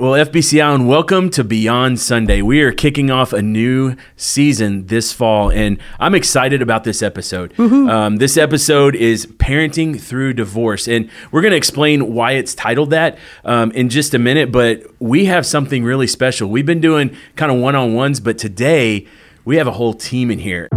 Well, FBC Island, welcome to Beyond Sunday. We are kicking off a new season this fall, and I'm excited about this episode. Um, this episode is Parenting Through Divorce, and we're going to explain why it's titled that um, in just a minute. But we have something really special. We've been doing kind of one on ones, but today we have a whole team in here.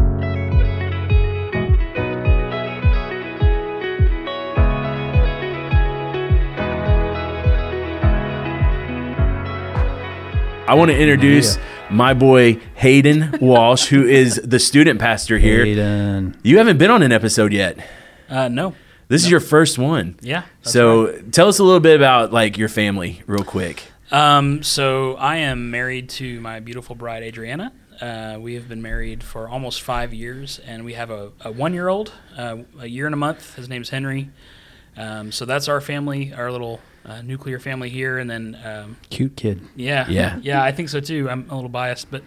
I want to introduce my boy Hayden Walsh, who is the student pastor here. Hayden. You haven't been on an episode yet. Uh, no. This is your first one. Yeah. that's So tell us a little bit about like your family, real quick. um, so I am married to my beautiful bride Adriana. Uh, we have been married for almost five years, and we have a, a one-year-old, uh, a year and a month. His name's Henry. Um, so that's our family, our little uh, nuclear family here, and then um, Cute kid. yeah, Yeah. yeah, I think so too. I'm a little biased, but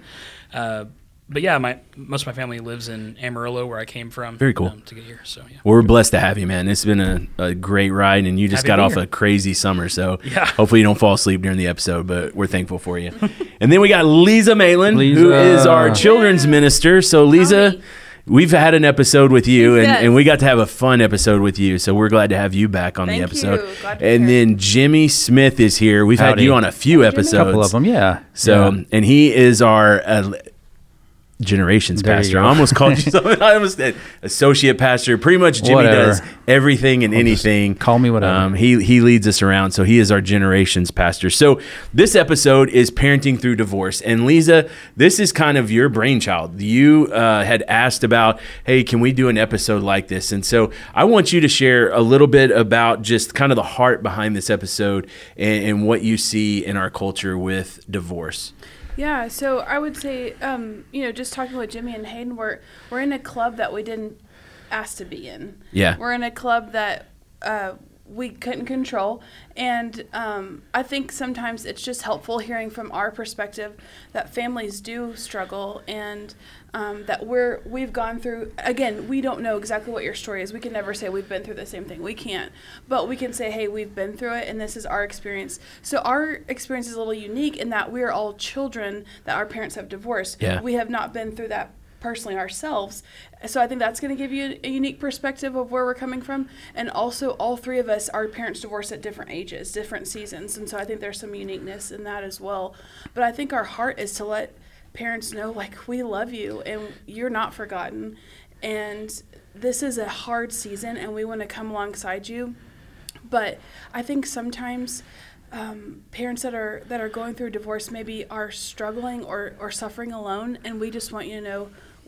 uh, but yeah, my most of my family lives in Amarillo, where I came from. Very cool. um, to get here. So yeah. Well, we're blessed to have you, man. It's been a, a great ride, and you just Happy got to off here. a crazy summer. So Yeah. hopefully you don't fall asleep during the episode, but we're thankful for you. and then we got Lezah Maitland, who Lezah. is our children's minister. So Lezah, Howdy. We've had an episode with you, and, and we got to have a fun episode with you. So we're glad to have you back on the episode. you. Glad to be And here. then Jimmy Smith is here. We've had you on a few episodes. A couple of them, yeah. So, Yeah. and he is our uh, generations There pastor. I almost called you something. I almost said associate pastor. Pretty much, Jimmy Whatever. does everything and I'll anything. call me whatever. Um, he he leads us around, so he is our generations pastor. So this episode is parenting through divorce. And Lezah, this is kind of your brainchild. You uh, had asked about, hey, can we do an episode like this? And so I want you to share a little bit about just kind of the heart behind this episode and, and what you see in our culture with divorce. Yeah, so I would say, um, you know, just talking with Jimmy and Hayden, we're we're in a club that we didn't ask to be in. Yeah. We're in a club that uh, we couldn't control, and um, I think sometimes it's just helpful hearing from our perspective that families do struggle and um, that we're we've gone through. Again, we don't know exactly what your story is. We can never say we've been through the same thing. We can't, but we can say, hey, we've been through it, and this is our experience. So our experience is a little unique in that we are all children that our parents have divorced. Yeah. We have not been through that personally ourselves. So I think that's going to give you a unique perspective of where we're coming from. And also, all three of us, our parents divorced at different ages, different seasons. And so I think there's some uniqueness in that as well. But I think our heart is to let parents know, like, we love you and you're not forgotten. And this is a hard season, and we want to come alongside you. But I think sometimes um, parents that are that are going through divorce maybe are struggling or, or suffering alone, and we just want you to know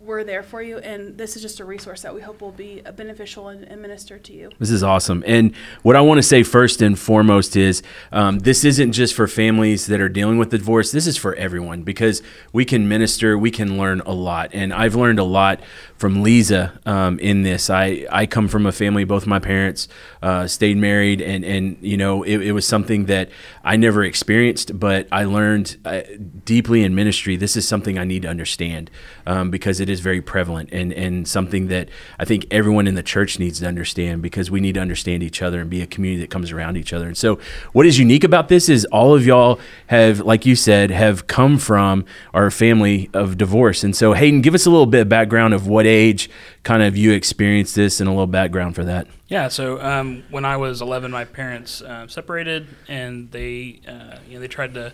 we're there for you, and this is just a resource that we hope will be beneficial and, and minister to you. This is awesome. And what I want to say first and foremost is um, this isn't just for families that are dealing with divorce. This is for everyone because we can minister, we can learn a lot. And I've learned a lot from Lezah um, in this. I, I come from a family, both my parents uh, stayed married, and, and you know, it, it was something that I never experienced, but I learned uh, deeply in ministry. This is something I need to understand um, because it is very prevalent and, and something that I think everyone in the church needs to understand because we need to understand each other and be a community that comes around each other. And so, what is unique about this is all of y'all have, like you said, have come from our family of divorce. And so, Hayden, give us a little bit of background of what age kind of you experienced this and a little background for that. Yeah, so um, when I was 11, my parents uh, separated, and they, uh, you know, they tried to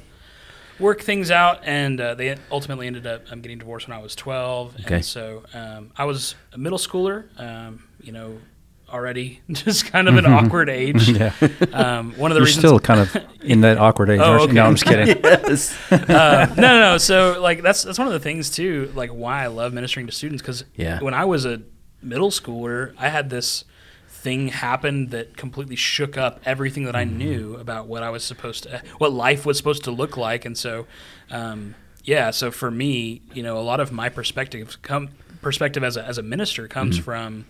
work things out, and uh, they ultimately ended up um, getting divorced when I was 12. Okay. And so um, I was a middle schooler, um, you know, already just kind of an awkward age. Yeah. Um, one of the You're reasons still kind of in that awkward age. Oh, aren't? No. I'm just kidding. yes. uh, no, no, no. So like that's that's one of the things too, like why I love ministering to students because Yeah. when I was a middle schooler, I had this thing happen that completely shook up everything that I Mm-hmm. knew about what I was supposed to, what life was supposed to look like, and so, um, yeah. So for me, you know, a lot of my perspective come perspective as a as a minister comes Mm-hmm. from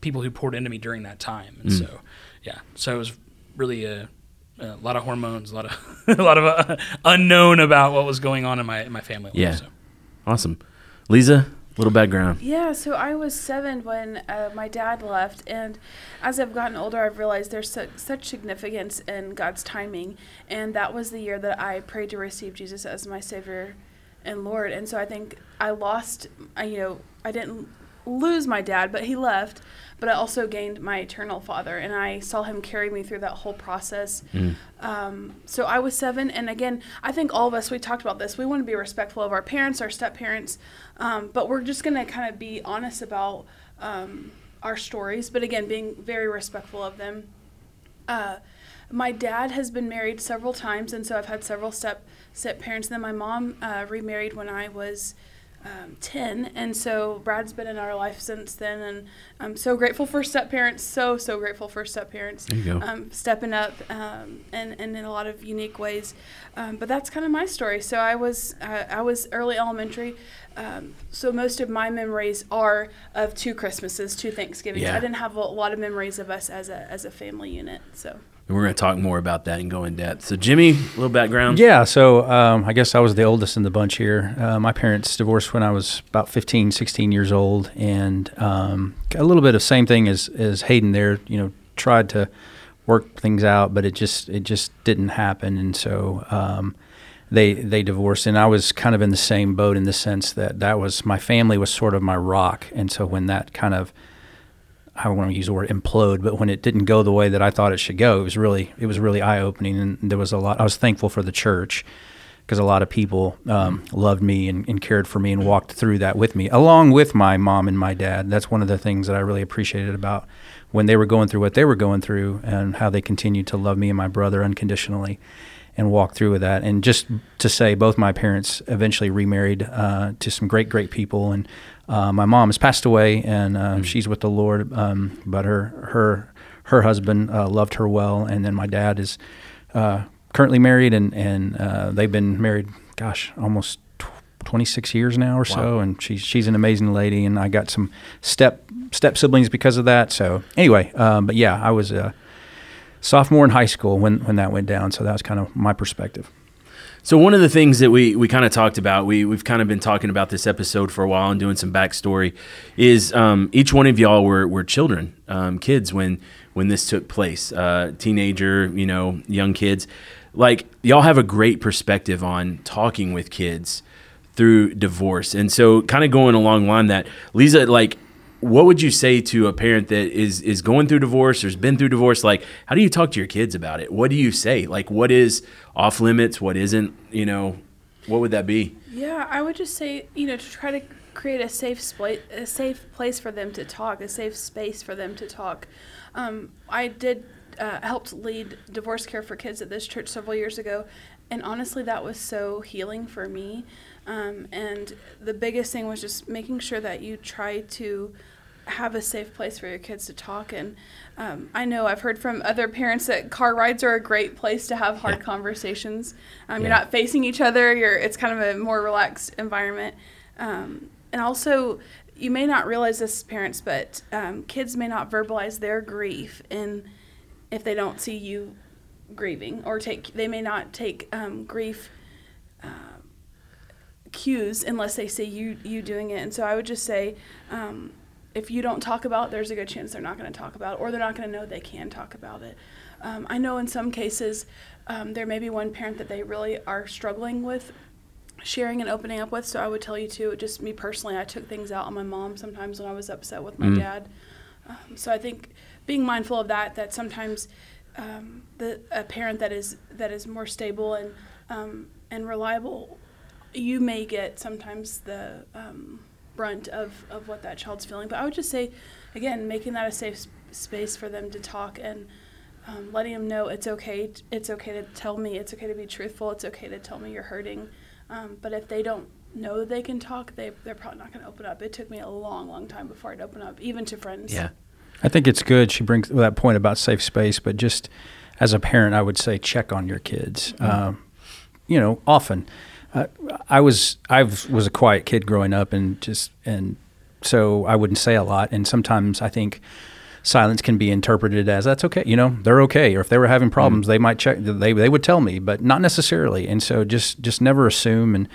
people who poured into me during that time, and Mm. so yeah. So it was really a a lot of hormones, a lot of a lot of uh, unknown about what was going on in my in my family. life, Yeah. so. Awesome. Lezah, little background. Yeah, so I was seven when uh, my dad left, and as I've gotten older, I've realized there's su- such significance in God's timing, and that was the year that I prayed to receive Jesus as my Savior and Lord. And so I think I lost, I, you know, I didn't lose my dad, but he left, but I also gained my eternal Father, and I saw him carry me through that whole process. Mm. Um, so I was seven, and again, I think all of us we talked about this. We want to be respectful of our parents, our step parents, um, but we're just going to kind of be honest about um, our stories. But again, being very respectful of them. Uh, my dad has been married several times, and so I've had several step step parents. And then my mom uh, remarried when I was um, 10 and so brad's been in our life since then and i'm so grateful for step parents so so grateful for step parents There you go. um, stepping up um, and, and in a lot of unique ways um, but that's kind of my story so i was uh, i was early elementary um, so most of my memories are of two christmases two thanksgivings Yeah. i didn't have a lot of memories of us as a as a family unit so And we're going to talk more about that and go in depth. So, Jimmy, a little background. Yeah, so um, I guess I was the oldest in the bunch here. Uh, my parents divorced when I was about 15, 16 years old, and um, a little bit of same thing as, as Hayden there. You know, tried to work things out, but it just it just didn't happen, and so um, they they divorced. And I was kind of in the same boat in the sense that that was my family was sort of my rock, and so when that kind of I don't want to use the word implode, but when it didn't go the way that I thought it should go, it was really it was really eye opening, and there was a lot. I was thankful for the church because a lot of people um, loved me and, and cared for me and walked through that with me, along with my mom and my dad. That's one of the things that I really appreciated about when they were going through what they were going through and how they continued to love me and my brother unconditionally and walk through with that. And just to say, both my parents eventually remarried uh, to some great, great people. And uh, my mom has passed away, and uh, she's with the Lord. Um, but her her her husband uh, loved her well, and then my dad is uh, currently married, and and uh, they've been married, gosh, almost. tw- 26 years now or so and she's she's an amazing lady and I got some step step siblings because of that so anyway um, but yeah I was a sophomore in high school when when that went down so that was kind of my perspective So one of the things that we, we kind of talked about, we we've kind of been talking about this episode for a while and doing some backstory, is um, each one of y'all were, were children, um, kids when when this took place, uh, teenager, you know, young kids. Like y'all have a great perspective on talking with kids through divorce, and so kind of going along line that Lezah, like what would you say to a parent that is is going through divorce or has been through divorce? Like how do you talk to your kids about it? What do you say? Like what is off limits? What isn't? You know what would that be? Yeah, I would just say, you know, to try to create a safe spla- a safe place for them to talk, a safe space for them to talk. Um, I did uh, helped lead divorce care for kids at this church several years ago, and honestly, that was so healing for me. Um, and the biggest thing was just making sure that you try to have a safe place for your kids to talk. And um, I know I've heard from other parents that car rides are a great place to have hard Yeah. conversations. Um, Yeah. You're not facing each other. You're it's kind of a more relaxed environment. Um, and also, you may not realize this, parents, but um, kids may not verbalize their grief in if they don't see you grieving, or take they may not take um, grief cues unless they see you you doing it. And so I would just say, um, if you don't talk about, it, there's a good chance they're not going to talk about it, or they're not going to know they can talk about it. Um, I know in some cases um, there may be one parent that they really are struggling with sharing and opening up with. So I would tell you too. Just me personally, I took things out on my mom sometimes when I was upset with my Mm. dad. Um, so I think being mindful of that. That sometimes um, the a parent that is that is more stable and um, and reliable, you may get sometimes the um, brunt of, of what that child's feeling. But I would just say, again, making that a safe s- space for them to talk and um, letting them know it's okay. t- It's okay to tell me. It's okay to be truthful. It's okay to tell me you're hurting. Um, but if they don't know they can talk, they they're probably not going to open up. It took me a long, long time before I'd open up, even to friends. yeah I think it's good. She brings that point about safe space, but just as a parent, I would say check on your kids. Um, you know, often. Uh, I was I was a quiet kid growing up, and just and so I wouldn't say a lot. And sometimes I think silence can be interpreted as that's okay. You know, they're okay. Or if they were having problems, they might check. They they would tell me, but not necessarily. And so just just never assume and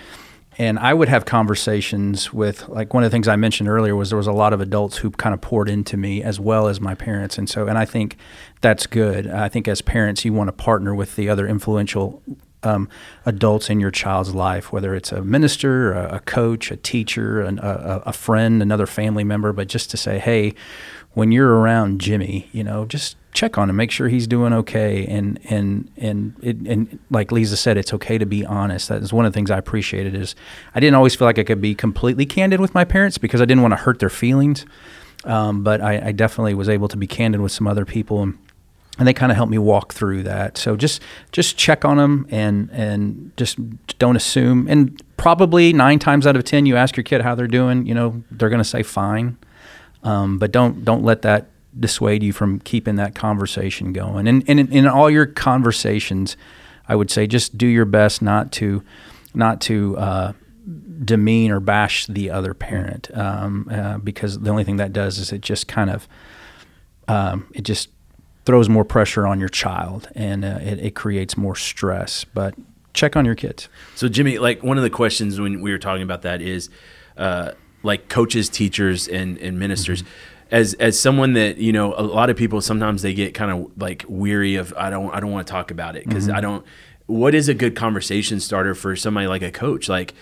and I would have conversations with like one of the things I mentioned earlier was there was a lot of adults who kind of poured into me as well as my parents, and so and I think that's good. I think as parents, you want to partner with the other influential um, adults in your child's life, whether it's a minister, a, a coach, a teacher, an, a, a friend, another family member, but just to say, hey, when you're around Jimmy, you know, just check on him, make sure he's doing okay, and and and it, and like Lezah said, it's okay to be honest. That is one of the things I appreciated is I didn't always feel like I could be completely candid with my parents because I didn't want to hurt their feelings, um, but I, I, definitely was able to be candid with some other people. And, and they kind of helped me walk through that. So just just check on them and and just don't assume. And probably nine times out of ten, you ask your kid how they're doing. You know, they're going to say fine. Um, but don't don't let that dissuade you from keeping that conversation going. And, and in, in, all your conversations, I would say just do your best not to not to uh, demean or bash the other parent um, uh, because the only thing that does is it just kind of um, it just throws more pressure on your child and uh, it, it creates more stress. But check on your kids. So Jimmy, like one of the questions when we were talking about that is uh, like coaches, teachers, and, and ministers. Mm-hmm. As, as someone that you know, a lot of people sometimes they get kind of like weary of I don't I don't want to talk about it because mm-hmm. I don't. What is a good conversation starter for somebody like a coach? Like,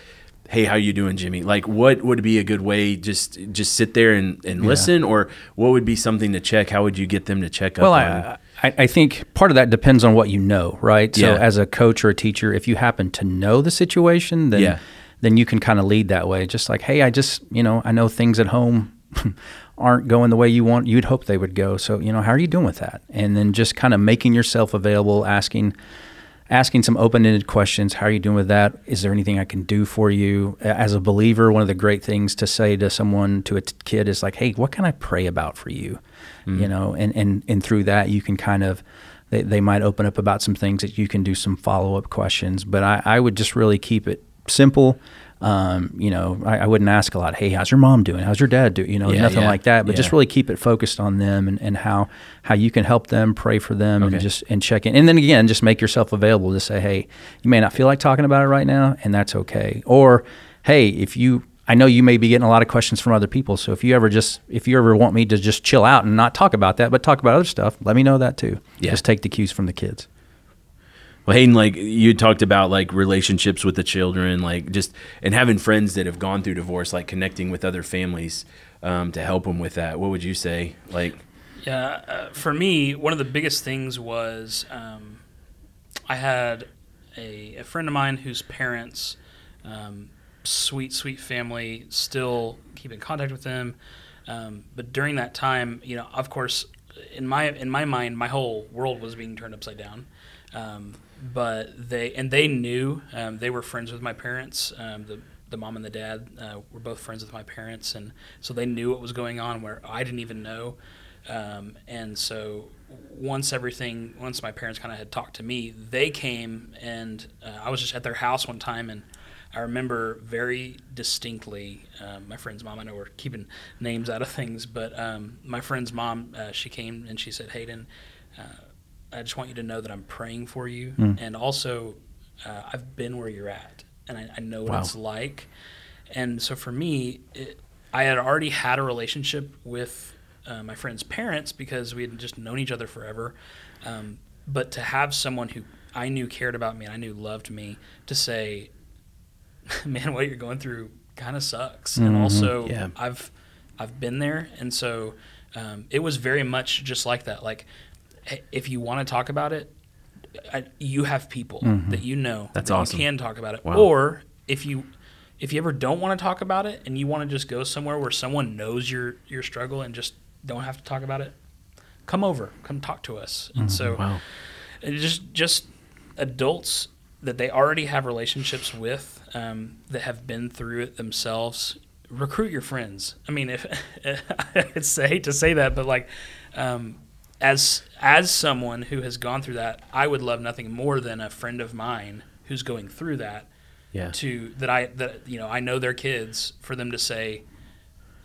hey how you doing jimmy like what would be a good way just just sit there and, and yeah. listen or what would be something to check how would you get them to check up well I, I, think part of that depends on what you know right so as a coach or a teacher if you happen to know the situation then yeah then you can kind of lead that way. Just like, hey, I just, you know, I know things at home aren't going the way you want, you'd hope they would go. So, you know, how are you doing with that? And then just kind of making yourself available, asking, asking some open-ended questions. How are you doing with that? Is there anything I can do for you? As a believer, one of the great things to say to someone, to a t- kid, is like, "Hey, what can I pray about for you?" Mm. You know, and and and through that, you can kind of they, they might open up about some things that you can do some follow-up questions. But I, I would just really keep it simple. Um, you know, I, I, wouldn't ask a lot. Hey, how's your mom doing? How's your dad doing? You know, yeah, nothing yeah, like that. But yeah. just really keep it focused on them and, and how how you can help them, pray for them, okay. and just and check in. And then again, just make yourself available to say, hey, you may not feel like talking about it right now, and that's okay. Or hey, if you I know you may be getting a lot of questions from other people. So if you ever just if you ever want me to just chill out and not talk about that, but talk about other stuff, let me know that too. Yeah. Just take the cues from the kids. Well, Hayden, like you talked about like relationships with the children, like just and having friends that have gone through divorce, like connecting with other families um, to help them with that. What would you say? Like, yeah, uh, for me, one of the biggest things was um, I had a, a, friend of mine whose parents, um, sweet, sweet family, still keep in contact with them. Um, but during that time, you know, of course, in my in my mind, my whole world was being turned upside down. Um, but they and they knew um, they were friends with my parents. Um, the the mom and the dad uh, were both friends with my parents, and so they knew what was going on where I didn't even know. Um, and so once everything, once my parents kind of had talked to me, they came and uh, I was just at their house one time and. I remember very distinctly um, my friend's mom. I know we're keeping names out of things, but um, my friend's mom, uh, she came and she said, Hayden, uh, I just want you to know that I'm praying for you, mm. and also uh, I've been where you're at, and I, I know what wow. it's like. And so for me, it, I had already had a relationship with uh, my friend's parents because we had just known each other forever. Um, but to have someone who I knew cared about me and I knew loved me to say, "Man, what you're going through kind of sucks," mm-hmm. and also yeah. I've I've been there, and so um, it was very much just like that. Like if you want to talk about it, I, you have people mm-hmm. that you know That's that awesome. you can talk about it. Wow. Or if you if you ever don't want to talk about it and you want to just go somewhere where someone knows your your struggle and just don't have to talk about it, come over, come talk to us. And so, wow. just just adults that they already have relationships with um, that have been through it themselves. Recruit your friends. I mean, if it's I hate to say that, but like um, as as someone who has gone through that, I would love nothing more than a friend of mine who's going through that. Yeah. To that I that you know I know their kids for them to say,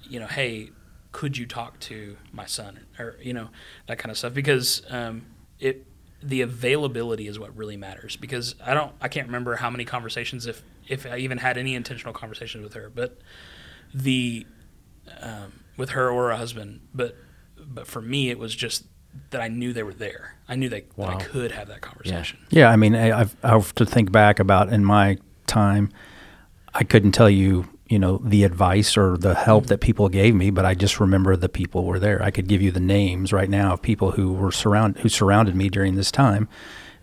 you know, hey, could you talk to my son or you know that kind of stuff because um, it the availability is what really matters because I don't I can't remember how many conversations if if I even had any intentional conversations with her, but the um, with her or her husband, but but for me it was just that I knew they were there. I knew that, that I could have that conversation. Yeah, I mean, I, I've, I have to think back about in my time, I couldn't tell you, you know, the advice or the help mm-hmm. that people gave me, but I just remember the people were there. I could give you the names right now of people who were surround who surrounded me during this time.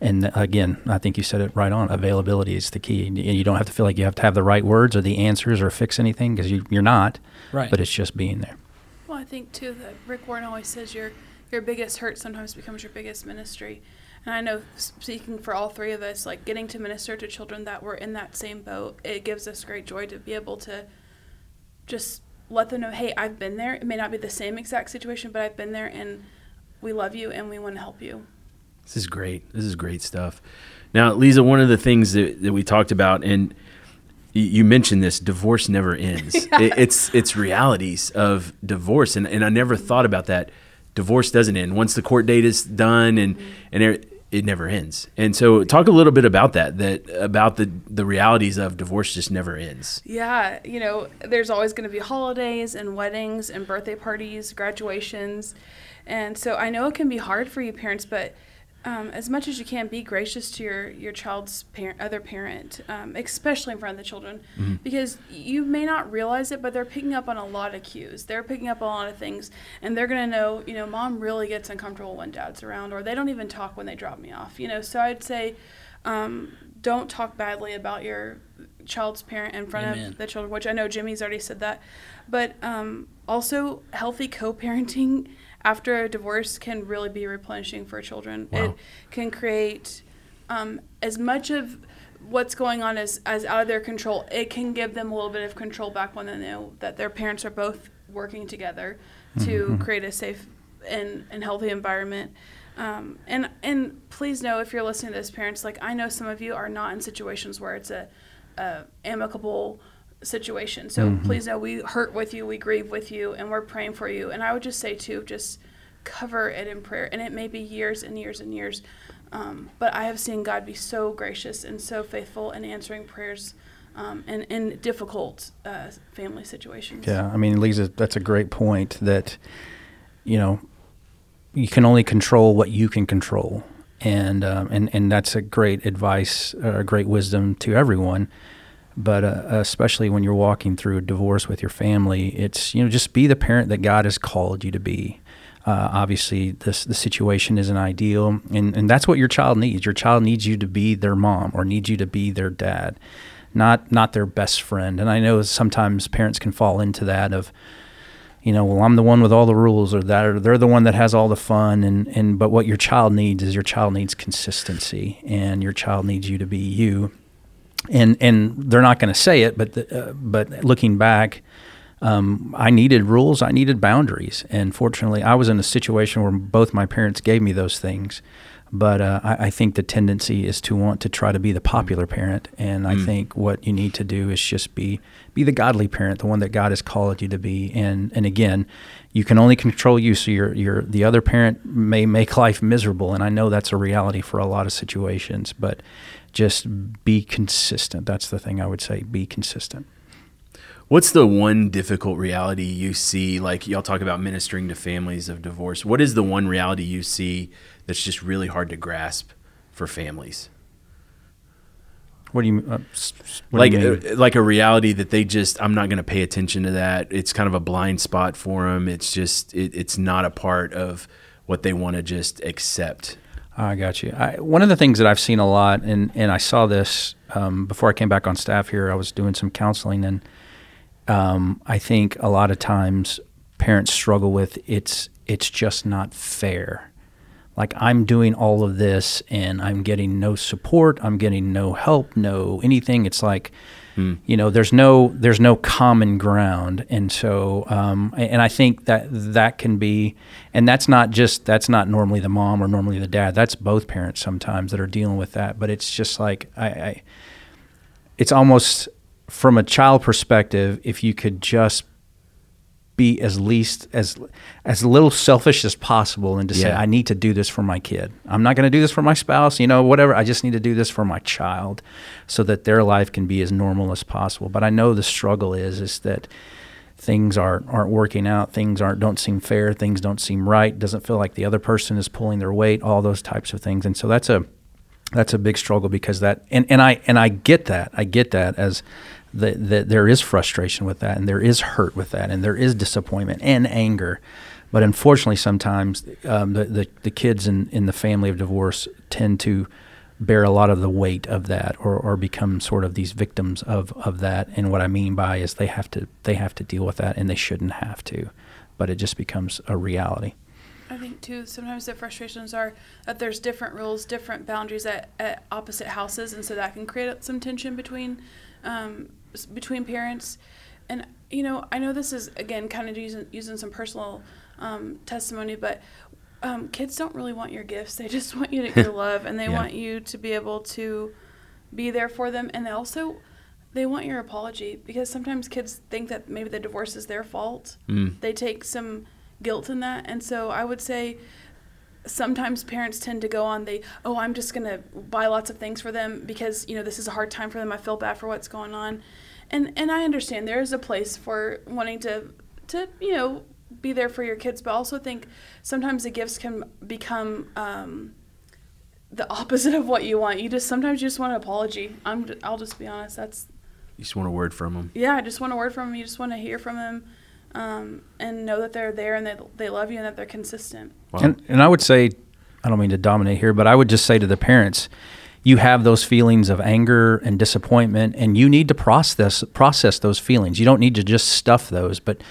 And again, I think you said it right on. Availability is the key. And you don't have to feel like you have to have the right words or the answers or fix anything because you, you're not. Right. But it's just being there. Well, I think too that Rick Warren always says your your biggest hurt sometimes becomes your biggest ministry. And I know speaking for all three of us, like getting to minister to children that were in that same boat, it gives us great joy to be able to just let them know, hey, I've been there. It may not be the same exact situation, but I've been there and we love you and we want to help you. This is great. This is great stuff. Now, Lezah, one of the things that, that we talked about, and you mentioned this, divorce never ends. It, it's it's realities of divorce, and, and I never thought about that. Divorce doesn't end once the court date is done, and and it, it never ends. And so, talk a little bit about that. That about the the realities of divorce just never ends. Yeah, you know, there's always going to be holidays and weddings and birthday parties, graduations. And so I know it can be hard for you parents, but um, as much as you can, be gracious to your, your child's parent, other parent, um, especially in front of the children, because you may not realize it, but they're picking up on a lot of cues. They're picking up a lot of things, and they're going to know, you know, mom really gets uncomfortable when dad's around, or they don't even talk when they drop me off, you know. So I'd say, um, don't talk badly about your child's parent in front Amen. of the children, which I know Jimmy's already said that. But um, also, healthy co parenting after a divorce can really be replenishing for children. Wow. It can create um, as much of what's going on as, as out of their control. It can give them a little bit of control back when they know that their parents are both working together to create a safe and, and healthy environment. Um, and and please know if you're listening to this, parents, like I know some of you are not in situations where it's a, a amicable situation. So please know we hurt with you, we grieve with you, and we're praying for you. And I would just say too, just cover it in prayer. And it may be years and years and years, um, but I have seen God be so gracious and so faithful in answering prayers um, in, in difficult uh, family situations. Yeah, I mean, Lezah, that's a great point. That you know, you can only control what you can control, and um, and and that's a great advice, uh, great wisdom to everyone. But uh, especially when you're walking through a divorce with your family, it's you know just be the parent that God has called you to be. Uh, obviously, this the situation isn't ideal, and and that's what your child needs. Your child needs you to be their mom or needs you to be their dad, not not their best friend. And I know sometimes parents can fall into that of you know, well, I'm the one with all the rules, or that, or they're the one that has all the fun, and and but what your child needs is your child needs consistency, and your child needs you to be you, and and they're not going to say it, but the, uh, but looking back, um, I needed rules, I needed boundaries, and fortunately, I was in a situation where both my parents gave me those things. But uh, I, I think the tendency is to want to try to be the popular parent, and I think what you need to do is just be be the godly parent, the one that God has called you to be. And and again, you can only control you, so your your the other parent may make life miserable, and I know that's a reality for a lot of situations. But just be consistent. That's the thing I would say. Be consistent. What's the one difficult reality you see? Like y'all talk about ministering to families of divorce. What is the one reality you see that's just really hard to grasp for families? What do you uh, what like do you mean? uh, like a reality that they just I'm not going to pay attention to that. It's kind of a blind spot for them. It's just it, it's not a part of what they want to just accept. I got you. I, one of the things that I've seen a lot, and, and I saw this um, before I came back on staff here, I was doing some counseling, and um, I think a lot of times parents struggle with it's it's just not fair. Like I'm doing all of this and I'm getting no support, I'm getting no help, no anything. It's like you know there's no there's no common ground. And so um, and i think that that can be and that's not just that's not normally the mom or normally the dad. That's both parents sometimes that are dealing with that. But it's just like i, I it's almost from a child perspective if you could just be as least as as little selfish as possible and to say I need to do this for my kid. I'm not going to do this for my spouse, you know, whatever. I just need to do this for my child so that their life can be as normal as possible. But I know the struggle is is that things aren't aren't working out, things aren't don't seem fair, things don't seem right, doesn't feel like the other person is pulling their weight, all those types of things. And so that's a that's a big struggle because that and, and I and I get that. I get that as that that there is frustration with that and there is hurt with that and there is disappointment and anger. But unfortunately, sometimes um, the, the the kids in, in the family of divorce tend to bear a lot of the weight of that or, or become sort of these victims of, of that. And what I mean by is they have to they have to deal with that and they shouldn't have to. But it just becomes a reality. I think too. Sometimes the frustrations are that there's different rules, different boundaries at, at opposite houses, and so that can create some tension between um, between parents. And you know, I know this is again kind of using using some personal um, testimony, but um, kids don't really want your gifts. They just want you to your love, and they Yeah. want you to be able to be there for them, and they also they want your apology because sometimes kids think that maybe the divorce is their fault Mm. they take some guilt in that and so i would say sometimes parents tend to go on the oh i'm just going to buy lots of things for them because you know this is a hard time for them i feel bad for what's going on and and i understand there is a place for wanting to to you know be there for your kids but I also think sometimes the gifts can become um, the opposite of what you want you just sometimes you just want an apology i'm i'll just be honest that's You just want a word from them. yeah, I just want a word from them. You just want to hear from them, um, and know that they're there and that they love you and that they're consistent. Wow. And, and I would say, I don't mean to dominate here, but I would just say to the parents, you have those feelings of anger and disappointment, and you need to process process those feelings. You don't need to just stuff those, but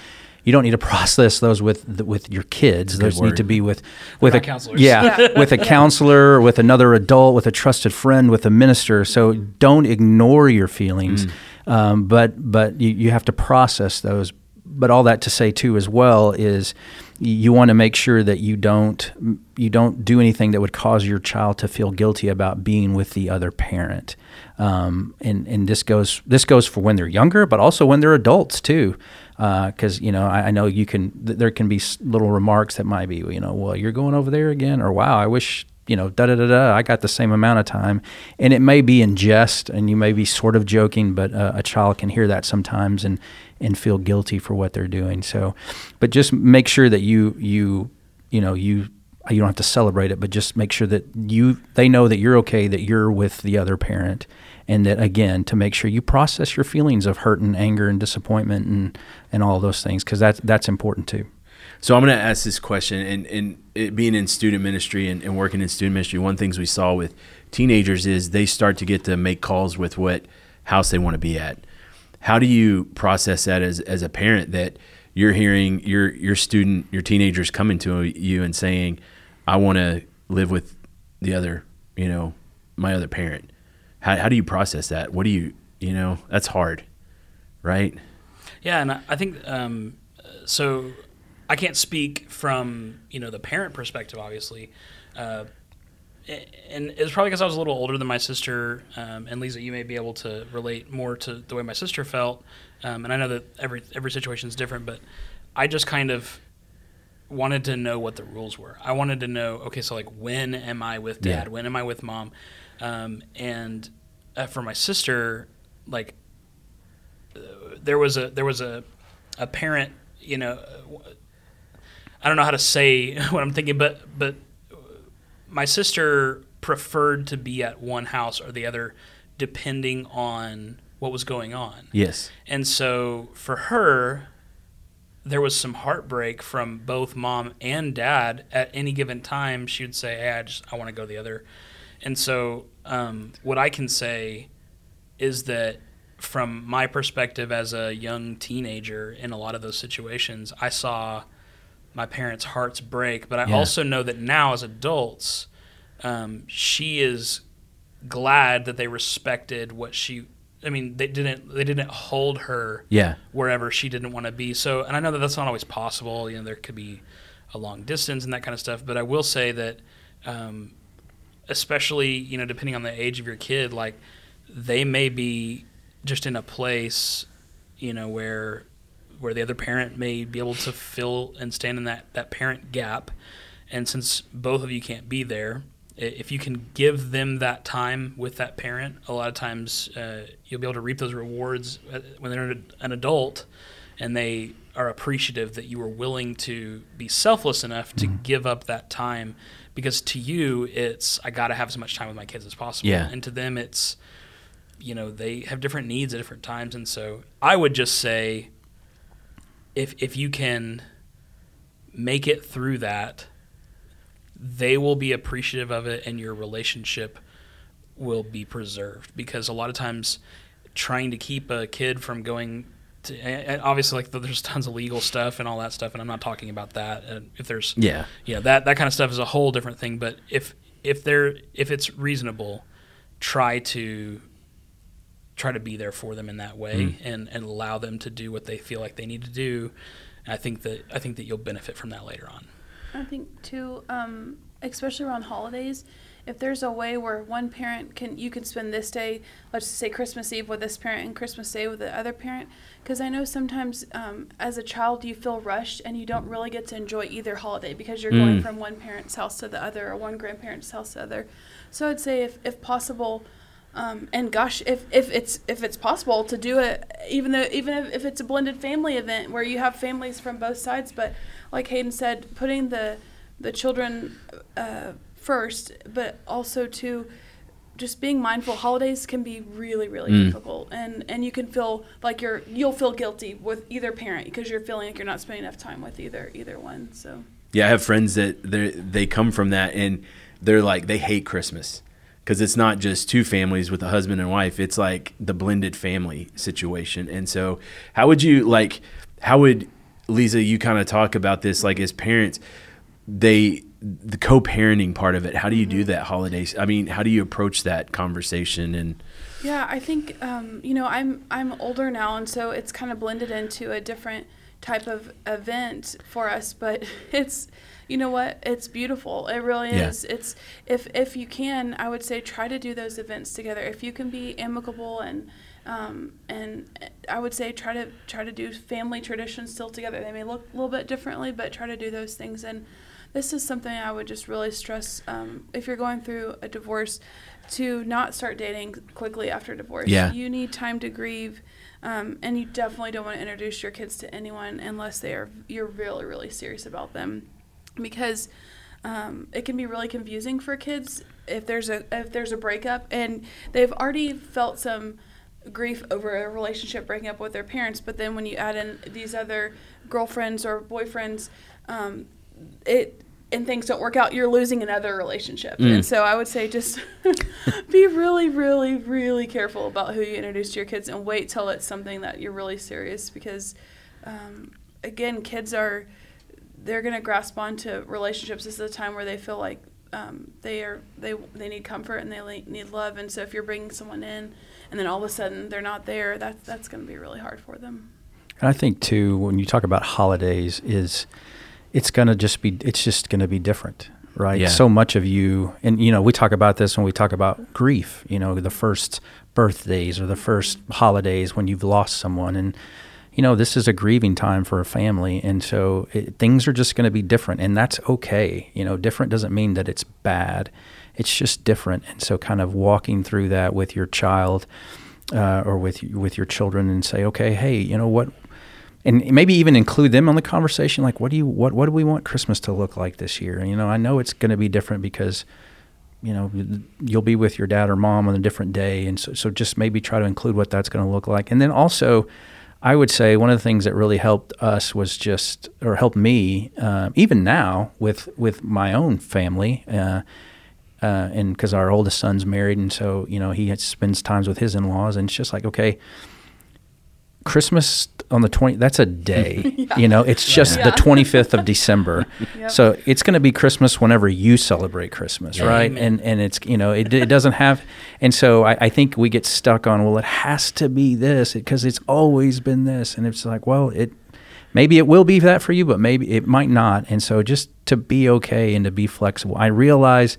you don't need to process those with with your kids. Good Those need to be with with my a counselors. yeah, Yeah. with a counselor, with another adult, with a trusted friend, with a minister. So don't ignore your feelings, um, but but you, you have to process those. But all that to say too, as well, is you want to make sure that you don't you don't do anything that would cause your child to feel guilty about being with the other parent. Um, and and this goes this goes for when they're younger, but also when they're adults too. Because you know, I, I know you can. Th- there can be little remarks that might be, you know, well, you're going over there again, or wow, I wish you know, da da da da. I got the same amount of time, and it may be in jest, and you may be sort of joking, but uh, a child can hear that sometimes and and feel guilty for what they're doing. So, but just make sure that you you you know you you don't have to celebrate it, but just make sure that you they know that you're okay, that you're with the other parent, and that again to make sure you process your feelings of hurt and anger and disappointment and and all those things because that's that's important too. So I'm going to ask this question, and, and being in student ministry and, and working in student ministry, one things we saw with teenagers is they start to get to make calls with what house they want to be at. How do you process that as, as a parent that you're hearing your your student, your teenagers coming to you and saying, "I want to live with the other, you know, my other parent." How how do you process that? What do you you know? That's hard, right? Yeah, and I, think um, so. I can't speak from you know the parent perspective, obviously, uh, and it was probably because I was a little older than my sister. Um, and Lezah, you may be able to relate more to the way my sister felt. Um, and I know that every every situation is different, but I just kind of wanted to know what the rules were. I wanted to know, okay, so like when am I with dad? Yeah. When am I with mom? Um, and uh, for my sister, like uh, there was a there was a a parent, you know, uh, I don't know how to say what I'm thinking, but but my sister preferred to be at one house or the other, depending on what was going on. Yes. And so for her, there was some heartbreak from both mom and dad. At any given time, she would say, "Hey, I just I want to go the other." And so, um, what I can say is that from my perspective as a young teenager in a lot of those situations, I saw my parents' hearts break. But I Yeah. also know that now as adults, um, she is glad that they respected what she. I mean, they didn't. They didn't hold her Yeah. wherever she didn't want to be. So, and I know that that's not always possible. You know, there could be a long distance and that kind of stuff. But I will say that, um, especially you know, depending on the age of your kid, like they may be just in a place, you know, where where the other parent may be able to fill and stand in that that parent gap. And since both of you can't be there, if you can give them that time with that parent, a lot of times uh, you'll be able to reap those rewards uh, when they're an adult and they are appreciative that you were willing to be selfless enough to mm-hmm. give up that time because to you it's I got to have as much time with my kids as possible yeah. and to them it's you know they have different needs at different times and so I would just say if if you can make it through that they will be appreciative of it and your relationship will be preserved. Because a lot of times trying to keep a kid from going to, and obviously like there's tons of legal stuff and all that stuff and I'm not talking about that. And if there's yeah. yeah that that kind of stuff is a whole different thing. But if if they're if it's reasonable try to try to be there for them in that way mm. and and allow them to do what they feel like they need to do I think that I think that you'll benefit from that later on I think too, um, especially around holidays, if there's a way where one parent can you can spend this day, let's say Christmas Eve with this parent and Christmas Day with the other parent, because I know sometimes um, as a child you feel rushed and you don't really get to enjoy either holiday because you're mm. going from one parent's house to the other or one grandparent's house to the other. So I'd say if if possible. Um, and gosh, if, if it's if it's possible to do it, even though even if, if it's a blended family event where you have families from both sides, but like Hayden said, putting the the children uh, first, but also to just being mindful. Holidays can be really, really mm. difficult, and and you can feel like you're you'll feel guilty with either parent because you're feeling like you're not spending enough time with either either one. So yeah, I have friends that they they come from that, and they're like they hate Christmas because it's not just two families with a husband and wife it's like the blended family situation and so how would you like how would Lezah, you kind of talk about this like as parents, they the co-parenting part of it. How do you mm-hmm. do that holidays? I mean, how do you approach that conversation and Yeah, I think um, you know, I'm I'm older now and so it's kind of blended into a different type of event for us, but it's you know what? It's beautiful. It really yeah. is. It's if if you can, I would say try to do those events together. If you can be amicable and um, and I would say try to try to do family traditions still together. They may look a little bit differently, but try to do those things. And this is something I would just really stress um, if you're going through a divorce to not start dating quickly after divorce. Yeah. You need time to grieve. Um, and you definitely don't want to introduce your kids to anyone unless they are you're really really serious about them because um, it can be really confusing for kids if there's a if there's a breakup and they've already felt some grief over a relationship breaking up with their parents, but then when you add in these other girlfriends or boyfriends, um, it and things don't work out, you're losing another relationship. Mm. And so I would say just be really, really, really careful about who you introduce to your kids and wait till it's something that you're really serious because, um, again, kids are they're gonna grasp onto relationships. This is a time where they feel like um, they are they they need comfort and they need love. And so if you're bringing someone in and then all of a sudden they're not there, that's that's going to be really hard for them. And I think too, when you talk about holidays, is it's going to just be it's just going to be different, right? Yeah. So much of you, and you know, we talk about this when we talk about grief. You know, the first birthdays or the first holidays when you've lost someone, and you know, this is a grieving time for a family, and so it, things are just going to be different, and that's okay. You know, different doesn't mean that it's bad it's just different. And so, kind of walking through that with your child uh, or with with your children, and say, okay, hey, you know what? And maybe even include them on the conversation. Like, what do you what what do we want Christmas to look like this year? And, you know, I know it's going to be different because you know you'll be with your dad or mom on a different day and so, so just maybe try to include what that's going to look like and then also i would say one of the things that really helped us was just or helped me uh, even now with with my own family uh, uh, and because our oldest son's married, and so you know he spends times with his in-laws, and it's just like okay, Christmas on the 20 that's a day yeah. you know it's just yeah. the 25th of december yep. so it's going to be christmas whenever you celebrate christmas yeah, right amen. and and it's you know it, it doesn't have and so I, I, think we get stuck on well it has to be this because it's always been this and it's like well it maybe it will be that for you but maybe it might not and so just to be okay and to be flexible i realize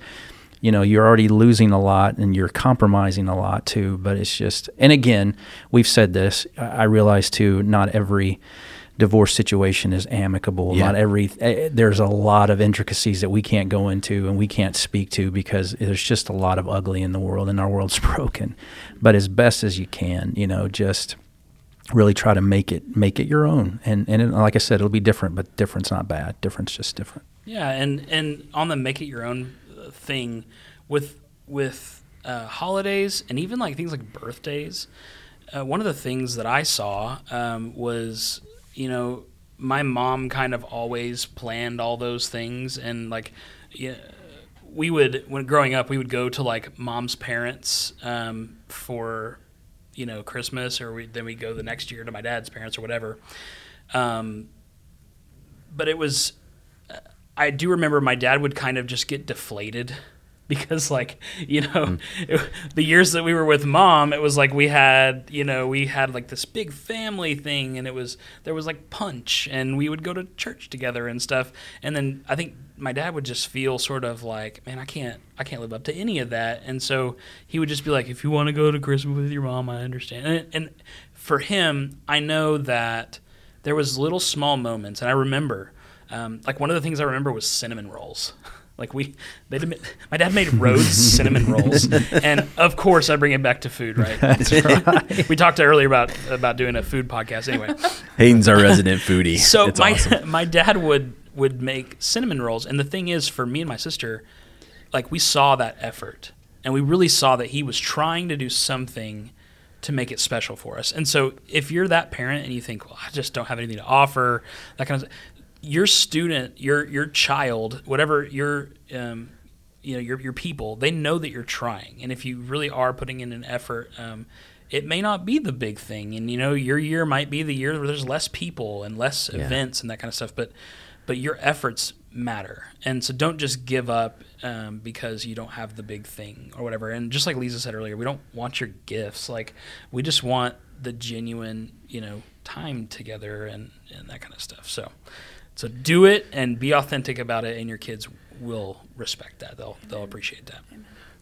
you know you're already losing a lot and you're compromising a lot too but it's just and again we've said this i realize too not every divorce situation is amicable. Yeah. Not every eh, there's a lot of intricacies that we can't go into and we can't speak to because there's just a lot of ugly in the world and our world's broken. But as best as you can, you know, just really try to make it make it your own. And and it, like I said, it'll be different, but different's not bad. Different's just different. Yeah, and and on the make it your own thing with with uh, holidays and even like things like birthdays. Uh, one of the things that I saw um, was, you know, my mom kind of always planned all those things, and like, yeah, we would when growing up, we would go to like mom's parents um, for, you know, Christmas, or we, then we go the next year to my dad's parents or whatever. Um, but it was I do remember my dad would kind of just get deflated because like you know mm. it, the years that we were with mom it was like we had you know we had like this big family thing and it was there was like punch and we would go to church together and stuff. And then i think my dad would just feel sort of like man i can't i can't live up to any of that. And so he would just be like if you want to go to christmas with your mom i understand. And, and for him i know that there was little small moments and i remember um, like one of the things I remember was cinnamon rolls. Like we, they did, my dad made Rhodes cinnamon rolls, and of course I bring it back to food. Right? Right. we talked earlier about about doing a food podcast. Anyway, Hayden's our resident foodie. so it's my awesome. my dad would would make cinnamon rolls, and the thing is, for me and my sister, like we saw that effort, and we really saw that he was trying to do something to make it special for us. And so, if you're that parent and you think, well, I just don't have anything to offer, that kind of your student, your your child, whatever your um, you know your your people, they know that you're trying, and if you really are putting in an effort, um, it may not be the big thing, and you know your year might be the year where there's less people and less Yeah. events and that kind of stuff, but but your efforts matter, and so don't just give up um, because you don't have the big thing or whatever. And just like Lezah said earlier, we don't want your gifts, like we just want the genuine, you know, time together and and that kind of stuff. So. So do it and be authentic about it, and your kids will respect that. They'll they'll appreciate that.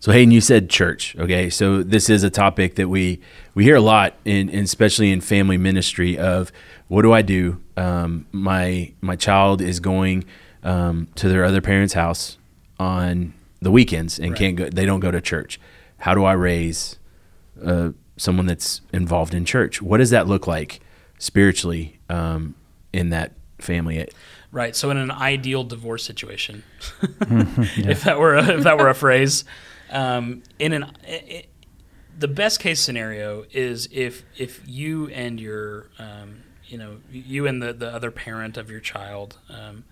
So Hayden, you said church. Okay, so this is a topic that we we hear a lot, in, in especially in family ministry. Of what do I do? Um, my my child is going um, to their other parent's house on the weekends and Right. can't go. They don't go to church. How do I raise uh, someone that's involved in church? What does that look like spiritually um, in that family? Right. So in an ideal divorce situation, if that were a, if that were a phrase, um, in an i i the best case scenario is if if you and your um, you know you and the, the other parent of your child um,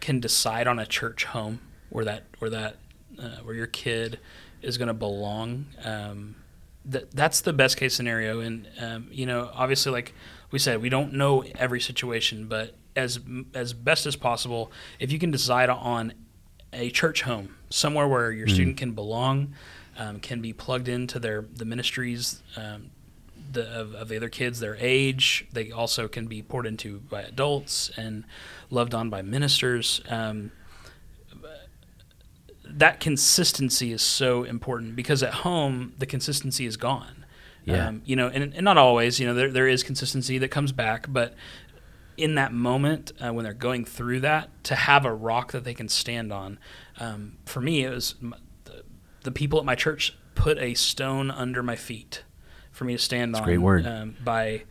can decide on a church home where that where that uh, where your kid is going to belong. Um, that that's the best case scenario, and um, you know obviously like we said we don't know every situation, but as as best as possible, if you can decide on a church home somewhere where your student can belong, um, can be plugged into their the ministries um, the, of, of the other kids their age. They also can be poured into by adults and loved on by ministers. Um, that consistency is so important because at home the consistency is gone. Yeah. Um, you know, and, and not always. You know, there there is consistency that comes back, but in that moment uh, when they're going through that, to have a rock that they can stand on. Um, for me, it was m- the, the people at my church put a stone under my feet for me to stand That's on. great word. Um, by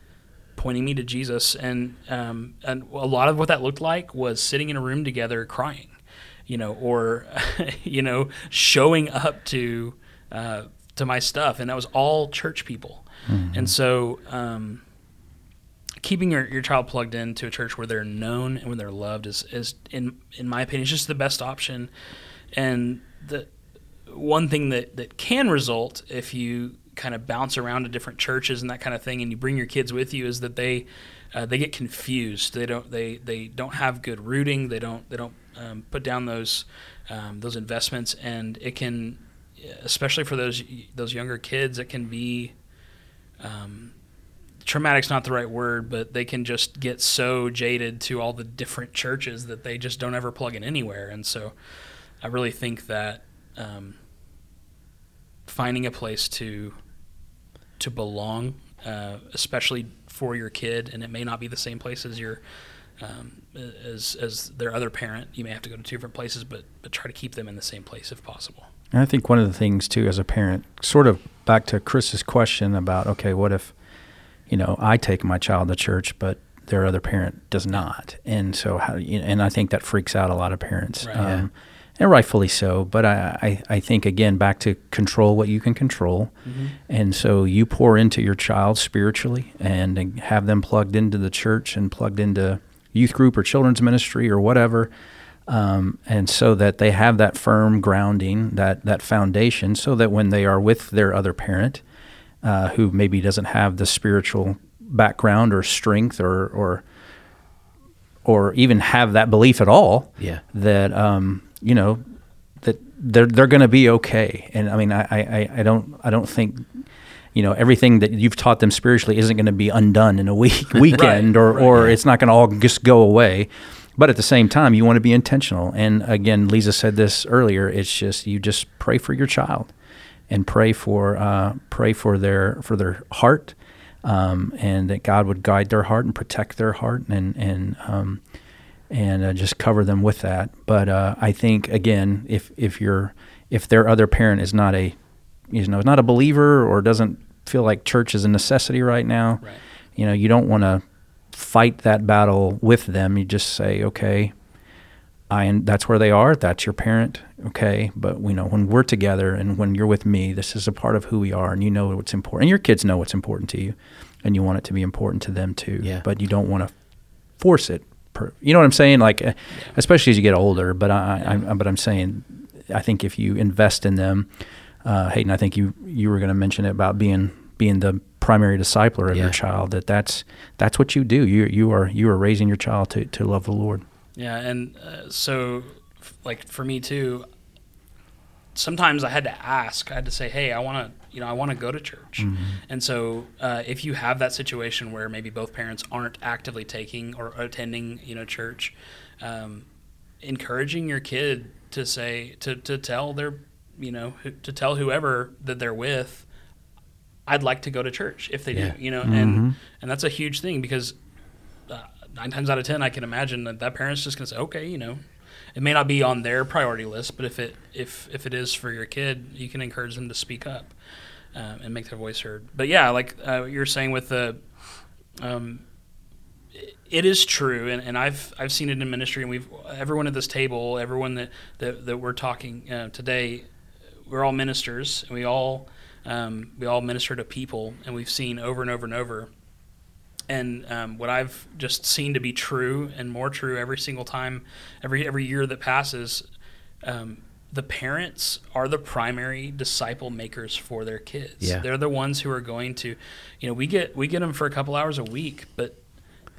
pointing me to Jesus, and um, and a lot of what that looked like was sitting in a room together crying, you know, or you know, showing up to uh, to my stuff, and that was all church people, and so. Um, keeping your, your child plugged into a church where they're known and when they're loved is, is in in my opinion is just the best option. And the one thing that, that can result if you kind of bounce around to different churches and that kind of thing and you bring your kids with you is that they uh, they get confused. They don't they, they don't have good rooting. They don't they don't um, put down those um, those investments. And it can especially for those those younger kids it can be um, traumatic's not the right word, but they can just get so jaded to all the different churches that they just don't ever plug in anywhere. And so I really think that um, finding a place to to belong uh, especially for your kid, and it may not be the same place as your um, as as their other parent. You may have to go to two different places, but but try to keep them in the same place if possible. And I think one of the things too, as a parent, sort of back to Chris's question about, okay, what if, you know, I take my child to church, but their other parent does not, and so how, you know, and I think that freaks out a lot of parents, Right. um, and rightfully so. But I, I, I think again back to control what you can control, and so you pour into your child spiritually and have them plugged into the church and plugged into youth group or children's ministry or whatever um, and so that they have that firm grounding, that that foundation, so that when they are with their other parent, uh, who maybe doesn't have the spiritual background or strength or or or even have that belief at all, Yeah. that um, you know that they're they're going to be okay. And I mean, I, I I don't I don't think. You know everything that you've taught them spiritually isn't going to be undone in a week weekend, or or it's not going to all just go away. But at the same time, you want to be intentional. And again, Lezah said this earlier. It's just you just pray for your child, and pray for uh, pray for their for their heart, um, and that God would guide their heart and protect their heart, and and um, and uh, just cover them with that. But uh, I think again, if if you're if their other parent is not a you know not a believer or doesn't feel like church is a necessity right now, Right. you know you don't want to fight that battle with them. You just say, okay, I and that's where they are. That's your parent, okay. But you know when we're together and when you're with me, this is a part of who we are, and you know what's important. And your kids know what's important to you, and you want it to be important to them too. Yeah. But you don't want to force it. Per, you know what I'm saying? Like, especially as you get older. But I, I, but I'm saying, I think if you invest in them, uh, Hayden, I think you you were going to mention it about being being the primary discipler of Yeah. your child. That that's that's what you do. You you are you are raising your child to to love the Lord. Yeah, and uh, so, f- like for me too, sometimes I had to ask. I had to say, "Hey, I want to, you know, I want to go to church." And so, uh, if you have that situation where maybe both parents aren't actively taking or attending, you know, church, um, encouraging your kid to say to to tell their, you know, to tell whoever that they're with, I'd like to go to church if they Yeah. do, you know, and and that's a huge thing because uh, nine times out of ten, I can imagine that that parent's just to say, okay, you know, it may not be on their priority list, but if it if if it is for your kid, you can encourage them to speak up um, and make their voice heard. But yeah, like uh, you're saying with the, um, it- it is true, and, and I've I've seen it in ministry, and we've everyone at this table, everyone that that, that we're talking uh, today, we're all ministers, and we all um, we all minister to people, and we've seen over and over and over and um, what I've just seen to be true and more true every single time, every every year that passes, um, the parents are the primary disciple makers for their kids. Yeah. They're the ones who are going to, you know, we get we get them for a couple hours a week, but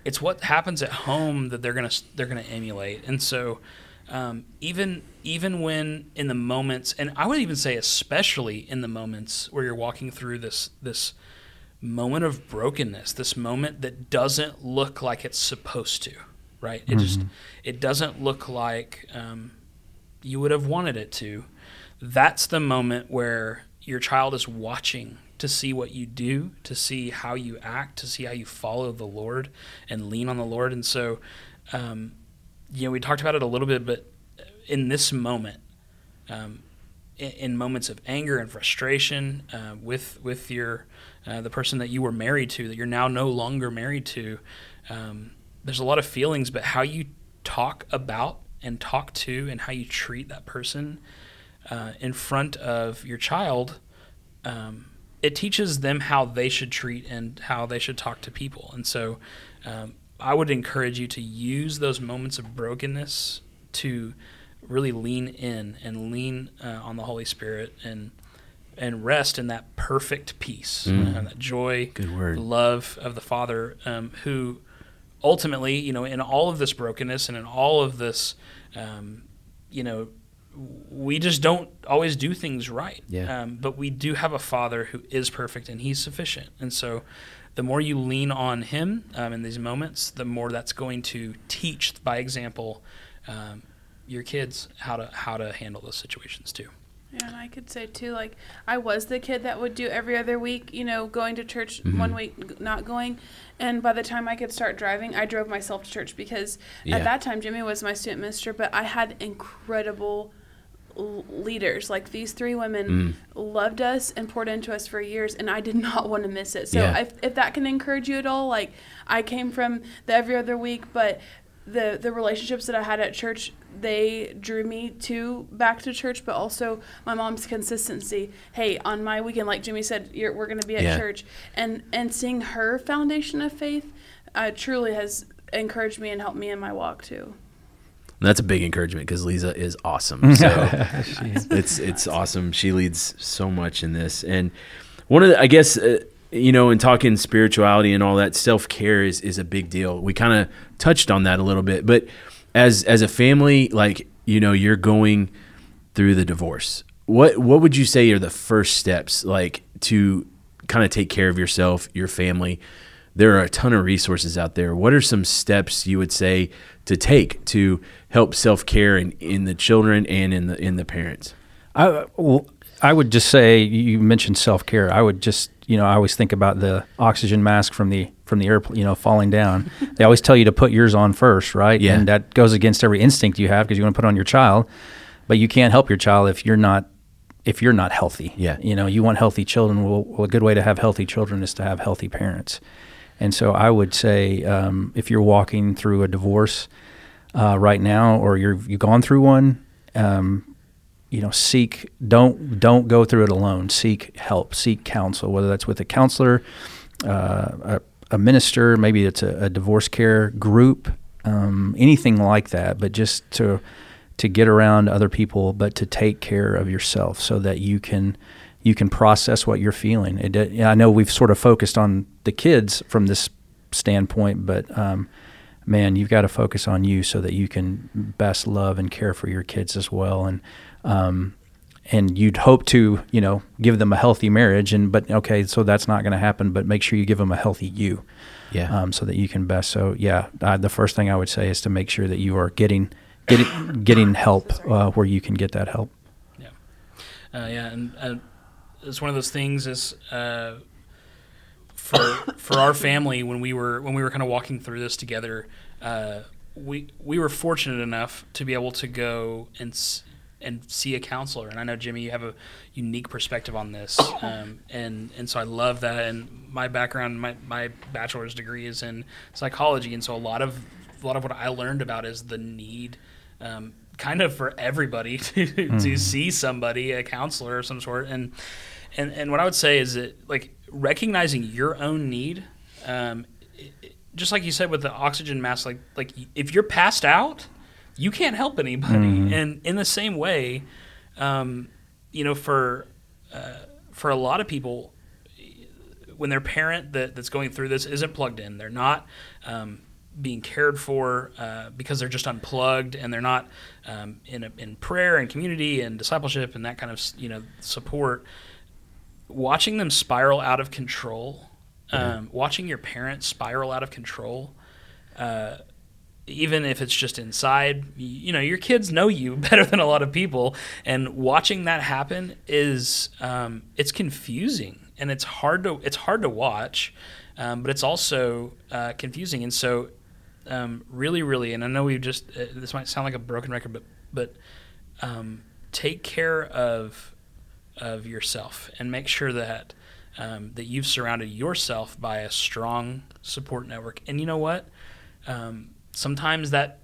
it's what happens at home that they're gonna they're gonna emulate, and so. Um, even even when in the moments, and I would even say especially in the moments where you're walking through this this moment of brokenness, this moment that doesn't look like it's supposed to, right? It just it doesn't look like um, you would have wanted it to. That's the moment where your child is watching to see what you do, to see how you act, to see how you follow the Lord and lean on the Lord. And so, um, you know, we talked about it a little bit, but in this moment, um, in, in moments of anger and frustration uh, with with your uh, the person that you were married to that you're now no longer married to, um, there's a lot of feelings, but how you talk about and talk to and how you treat that person uh, in front of your child. Um, it teaches them how they should treat and how they should talk to people. And so um, I would encourage you to use those moments of brokenness to really lean in and lean uh, on the Holy Spirit and and rest in that perfect peace, uh, that joy, Good word. love of the Father, um, who ultimately, you know, in all of this brokenness and in all of this, um, you know, we just don't always do things right. Yeah. Um, but we do have a Father who is perfect and He's sufficient. And so, the more you lean on Him um, in these moments, the more that's going to teach by example um, your kids how to how to handle those situations too. Yeah, and I could say too, like I was the kid that would do every other week, you know, going to church Mhm. one week not going, and by the time I could start driving, I drove myself to church because Yeah. at that time Jimmy was my student minister, but I had incredible l- leaders like these three women Mm. loved us and poured into us for years and i did not want to miss it so Yeah. if, if that can encourage you at all like i came from the every other week but the the relationships that i had at church they drew me to back to church but also my mom's consistency hey on my weekend like jimmy said you're, we're going to be at Yeah. church and and seeing her foundation of faith uh, truly has encouraged me and helped me in my walk too That's a big encouragement because Lezah is awesome. So it's it's awesome. She leads so much in this, and one of the, I guess uh, you know, in talking spirituality and all that, self care is is a big deal. We kind of touched on that a little bit, but as as a family, like you know, you're going through the divorce. What what would you say are the first steps, like to kind of take care of yourself, your family? There are a ton of resources out there. What are some steps you would say to take to help self care in, in the children and in the in the parents? I well, I would just say you mentioned self care. I would just you know I always think about the oxygen mask from the from the airplane you know falling down. they always tell you to put yours on first, right? Yeah. And that goes against every instinct you have because you want to put on your child, but you can't help your child if you're not if you're not healthy. Yeah. You know you want healthy children. Well, well a good way to have healthy children is to have healthy parents. And so I would say um, if you're walking through a divorce uh, right now, or you're you've gone through one, um, you know, seek don't don't go through it alone. Seek help, seek counsel, whether that's with a counselor, uh, a, a minister, maybe it's a, a divorce care group, um, anything like that. But just to to get around other people, but to take care of yourself so that you can you can process what you're feeling. It, I know we've sort of focused on the kids from this standpoint, but um, man, you've got to focus on you so that you can best love and care for your kids as well. And um, and you'd hope to, you know, give them a healthy marriage. And but okay, so that's not going to happen. But make sure you give them a healthy you, Yeah. um, so that you can best. So yeah, uh, the first thing I would say is to make sure that you are getting getting getting help uh, where you can get that help. Yeah, uh, yeah, and uh, it's one of those things. Is uh, for for our family when we were when we were kind of walking through this together, uh, we we were fortunate enough to be able to go and s- and see a counselor. And I know Jimmy, you have a unique perspective on this, um, and and so I love that. And my background, my my bachelor's degree is in psychology, and so a lot of a lot of what I learned about is the need. Um, kind of for everybody to, to see somebody a counselor of some sort and and and what I would say is that like recognizing your own need, um, i- i- just like you said with the oxygen mask, like like if you're passed out, you can't help anybody. And in the same way, um, you know, for uh, for a lot of people, when their parent that, that's going through this isn't plugged in, they're not um, being cared for uh, because they're just unplugged and they're not um, in, a, in prayer and community and discipleship and that kind of you know support. Watching them spiral out of control, um, watching your parents spiral out of control, uh, even if it's just inside, you know, your kids know you better than a lot of people, and watching that happen is um, it's confusing and it's hard to it's hard to watch, um, but it's also uh, confusing. And so, um, really, really, and I know we just uh, this might sound like a broken record, but but um, take care of of yourself and make sure that um, that you've surrounded yourself by a strong support network. And you know what? Um, sometimes that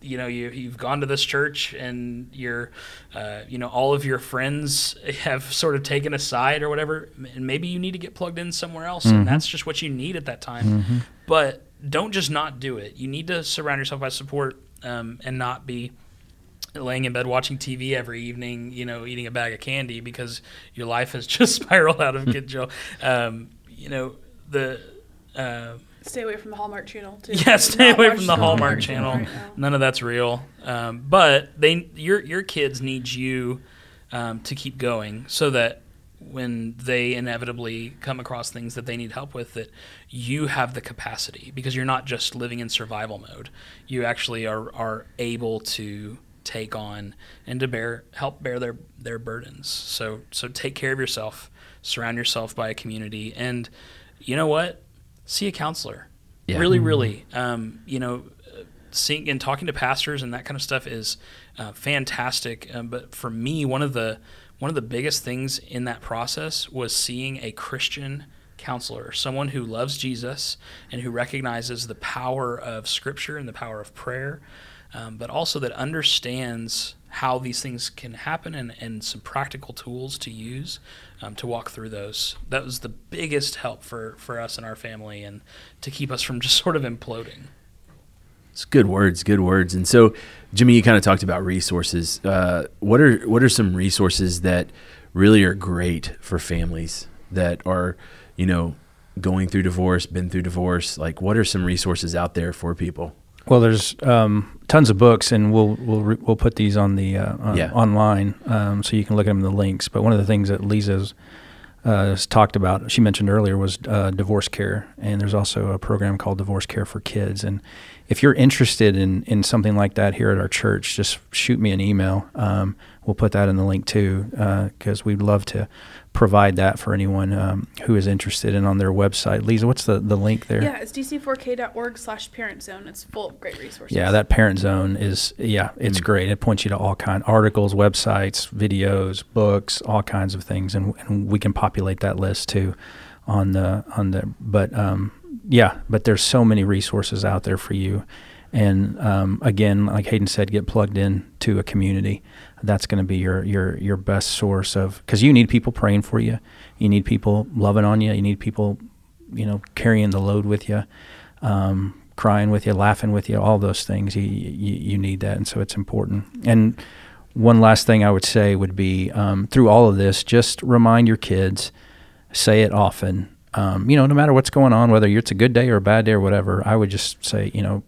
you know you you've gone to this church and you're uh, you know all of your friends have sort of taken a side or whatever and maybe you need to get plugged in somewhere else and that's just what you need at that time but don't just not do it you need to surround yourself by support um, and not be laying in bed watching TV every evening, you know, eating a bag of candy because your life has just spiraled out of control. Um, you know, the uh, Stay away from the Hallmark Channel too. yeah, stay away from the Hallmark Channel Channel. right. None of that's real. Um, but they, your your kids need you um, to keep going so that when they inevitably come across things that they need help with, that you have the capacity because you're not just living in survival mode. You actually are are able to take on and to bear help bear their their burdens. So so take care of yourself, surround yourself by a community, and you know what, see a counselor. Yeah. Really, really, um, you know, seeing and talking to pastors and that kind of stuff is uh, fantastic. Um, but for me, one of the one of the biggest things in that process was seeing a Christian counselor, someone who loves Jesus and who recognizes the power of Scripture and the power of prayer, um, but also that understands how these things can happen and, and some practical tools to use um, to walk through those. That was the biggest help for, for us and our family and to keep us from just sort of imploding. It's good words, good words. And so, Jimmy, you kind of talked about resources. Uh, what are what are some resources that really are great for families that are, you know, going through divorce, been through divorce? Like, what are some resources out there for people? Well, there's um, tons of books, and we'll we'll re- we'll put these on the uh, on, Yeah. online, um, so you can look at them in the links. But one of the things that Lezah's uh, talked about, she mentioned earlier, was uh, divorce care, and there's also a program called Divorce Care for Kids. And if you're interested in in something like that here at our church, just shoot me an email. Um, we'll put that in the link too, because we'd love to provide that for anyone um, who is interested. And on their website, Lezah, what's the the link there? Yeah, it's dc4k.org slash parent zone. It's full of great resources. Yeah, that parent zone is yeah, it's great. It points you to all kind articles, websites, videos, books, all kinds of things, and, and we can populate that list too on the on the. But um, yeah, but there's so many resources out there for you, and um, again, like Hayden said, get plugged in to a community. That's going to be your your your best source of because you need people praying for you, you need people loving on you, you need people, you know, carrying the load with you um, crying with you, laughing with you, all those things. You, you you need that, and so it's important. And one last thing I would say would be um, through all of this, just remind your kids, say it often. Um, you know, no matter what's going on, whether it's a good day or a bad day or whatever, I would just say, you know,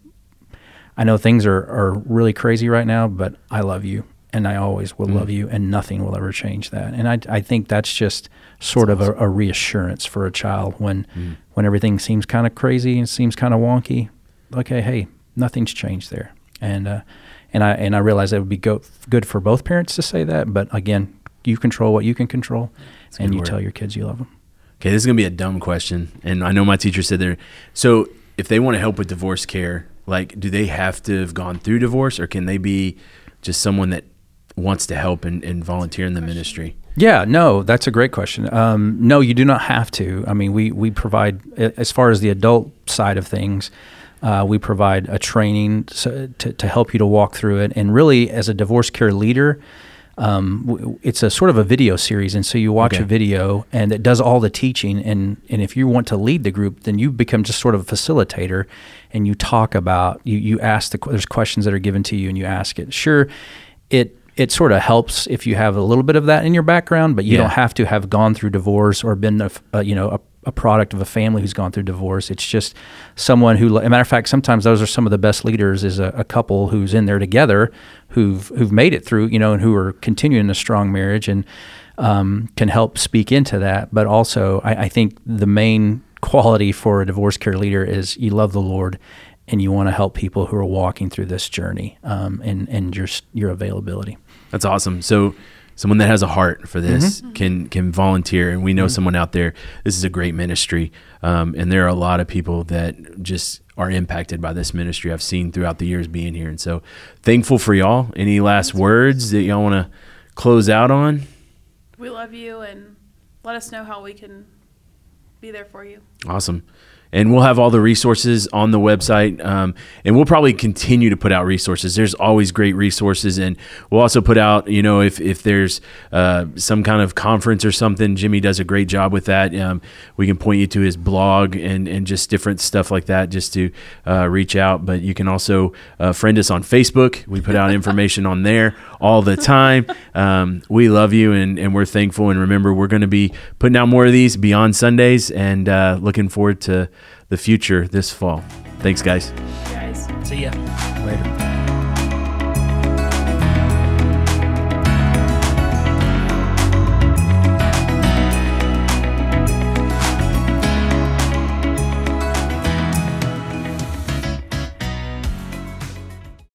I know things are, are really crazy right now, but I love you and I always will love you and nothing will ever change that. And I, I think that's just sort of a, a reassurance for a child when, when everything seems kind of crazy and seems kind of wonky. Okay, hey, nothing's changed there. And, uh, and I, and I realize that would be go, good for both parents to say that, but again, you control what you can control a and you word. tell your kids you love them. Okay, this is gonna be a dumb question, and I know my teacher said there. So, if they want to help with divorce care, like, do they have to have gone through divorce, or can they be just someone that wants to help and, and volunteer in the ministry? Yeah, no, that's a great question. Um, no, you do not have to. I mean, we we provide as far as the adult side of things. Uh, we provide a training so, to, to help you to walk through it. And really, as a divorce care leader, um, it's a sort of a video series. And so you watch Okay. a video and it does all the teaching. And, and if you want to lead the group, then you become just sort of a facilitator and you talk about, you, you ask the, que- there's questions that are given to you and you ask it. Sure, it, it sort of helps if you have a little bit of that in your background, but you Yeah. don't have to have gone through divorce or been a, a, you know a, a product of a family who's gone through divorce. It's just someone who, a matter of fact, sometimes those are some of the best leaders. Is a, a couple who's in there together, who've who've made it through, you know, and who are continuing a strong marriage and um, can help speak into that. But also, I, I think the main quality for a divorce care leader is you love the Lord and you want to help people who are walking through this journey um, and and your your availability. That's awesome. So someone that has a heart for this Mm-hmm. can can volunteer, and we know someone out there. This is a great ministry, um, and there are a lot of people that just are impacted by this ministry. I've seen throughout the years being here, and so thankful for y'all. Any last words that y'all want to close out on? We love you and let us know how we can be there for you. Awesome. And we'll have all the resources on the website. Um, and we'll probably continue to put out resources. There's always great resources. And we'll also put out, you know, if, if there's uh, some kind of conference or something, Jimmy does a great job with that. Um, we can point you to his blog and, and just different stuff like that just to uh, reach out. But you can also uh, friend us on Facebook. We put out information on there all the time. Um, we love you and, and we're thankful. And remember, we're going to be putting out more of these beyond Sundays and uh, looking forward to the future this fall. Thanks, guys. Guys. See ya. Later.